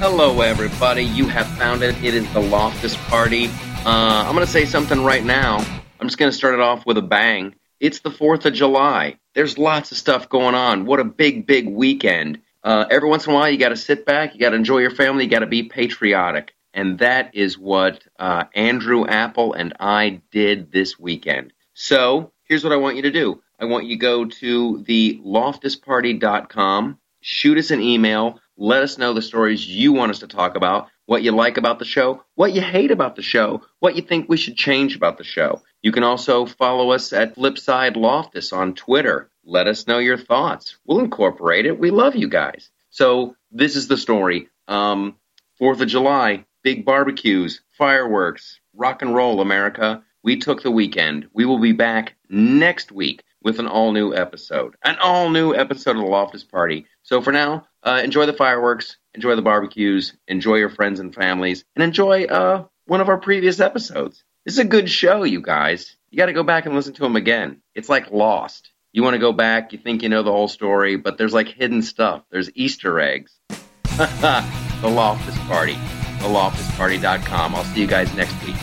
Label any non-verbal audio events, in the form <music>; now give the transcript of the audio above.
Hello, everybody. You have found it. It is the Loftus Party. Uh, I'm going to say something right now. I'm just going to start it off with a bang. It's the 4th of July. There's lots of stuff going on. What a big, big weekend. Uh, every once in a while, you got to sit back, you got to enjoy your family, you got to be patriotic. And that is what uh, Andrew Apple and I did this weekend. So here's what I want you to do I want you to go to the loftusparty.com, shoot us an email, let us know the stories you want us to talk about, what you like about the show, what you hate about the show, what you think we should change about the show. You can also follow us at Flipside Loftus on Twitter. Let us know your thoughts. We'll incorporate it. We love you guys. So this is the story. Um, Fourth of July, big barbecues, fireworks, rock and roll, America. We took the weekend. We will be back next week with an all new episode. An all new episode of the Loftus Party. So for now, uh, enjoy the fireworks, enjoy the barbecues, enjoy your friends and families, and enjoy uh, one of our previous episodes. This is a good show, you guys. You got to go back and listen to them again. It's like Lost. You want to go back, you think you know the whole story, but there's like hidden stuff. There's Easter eggs. <laughs> the Loftus Party. TheLoftusParty.com. I'll see you guys next week.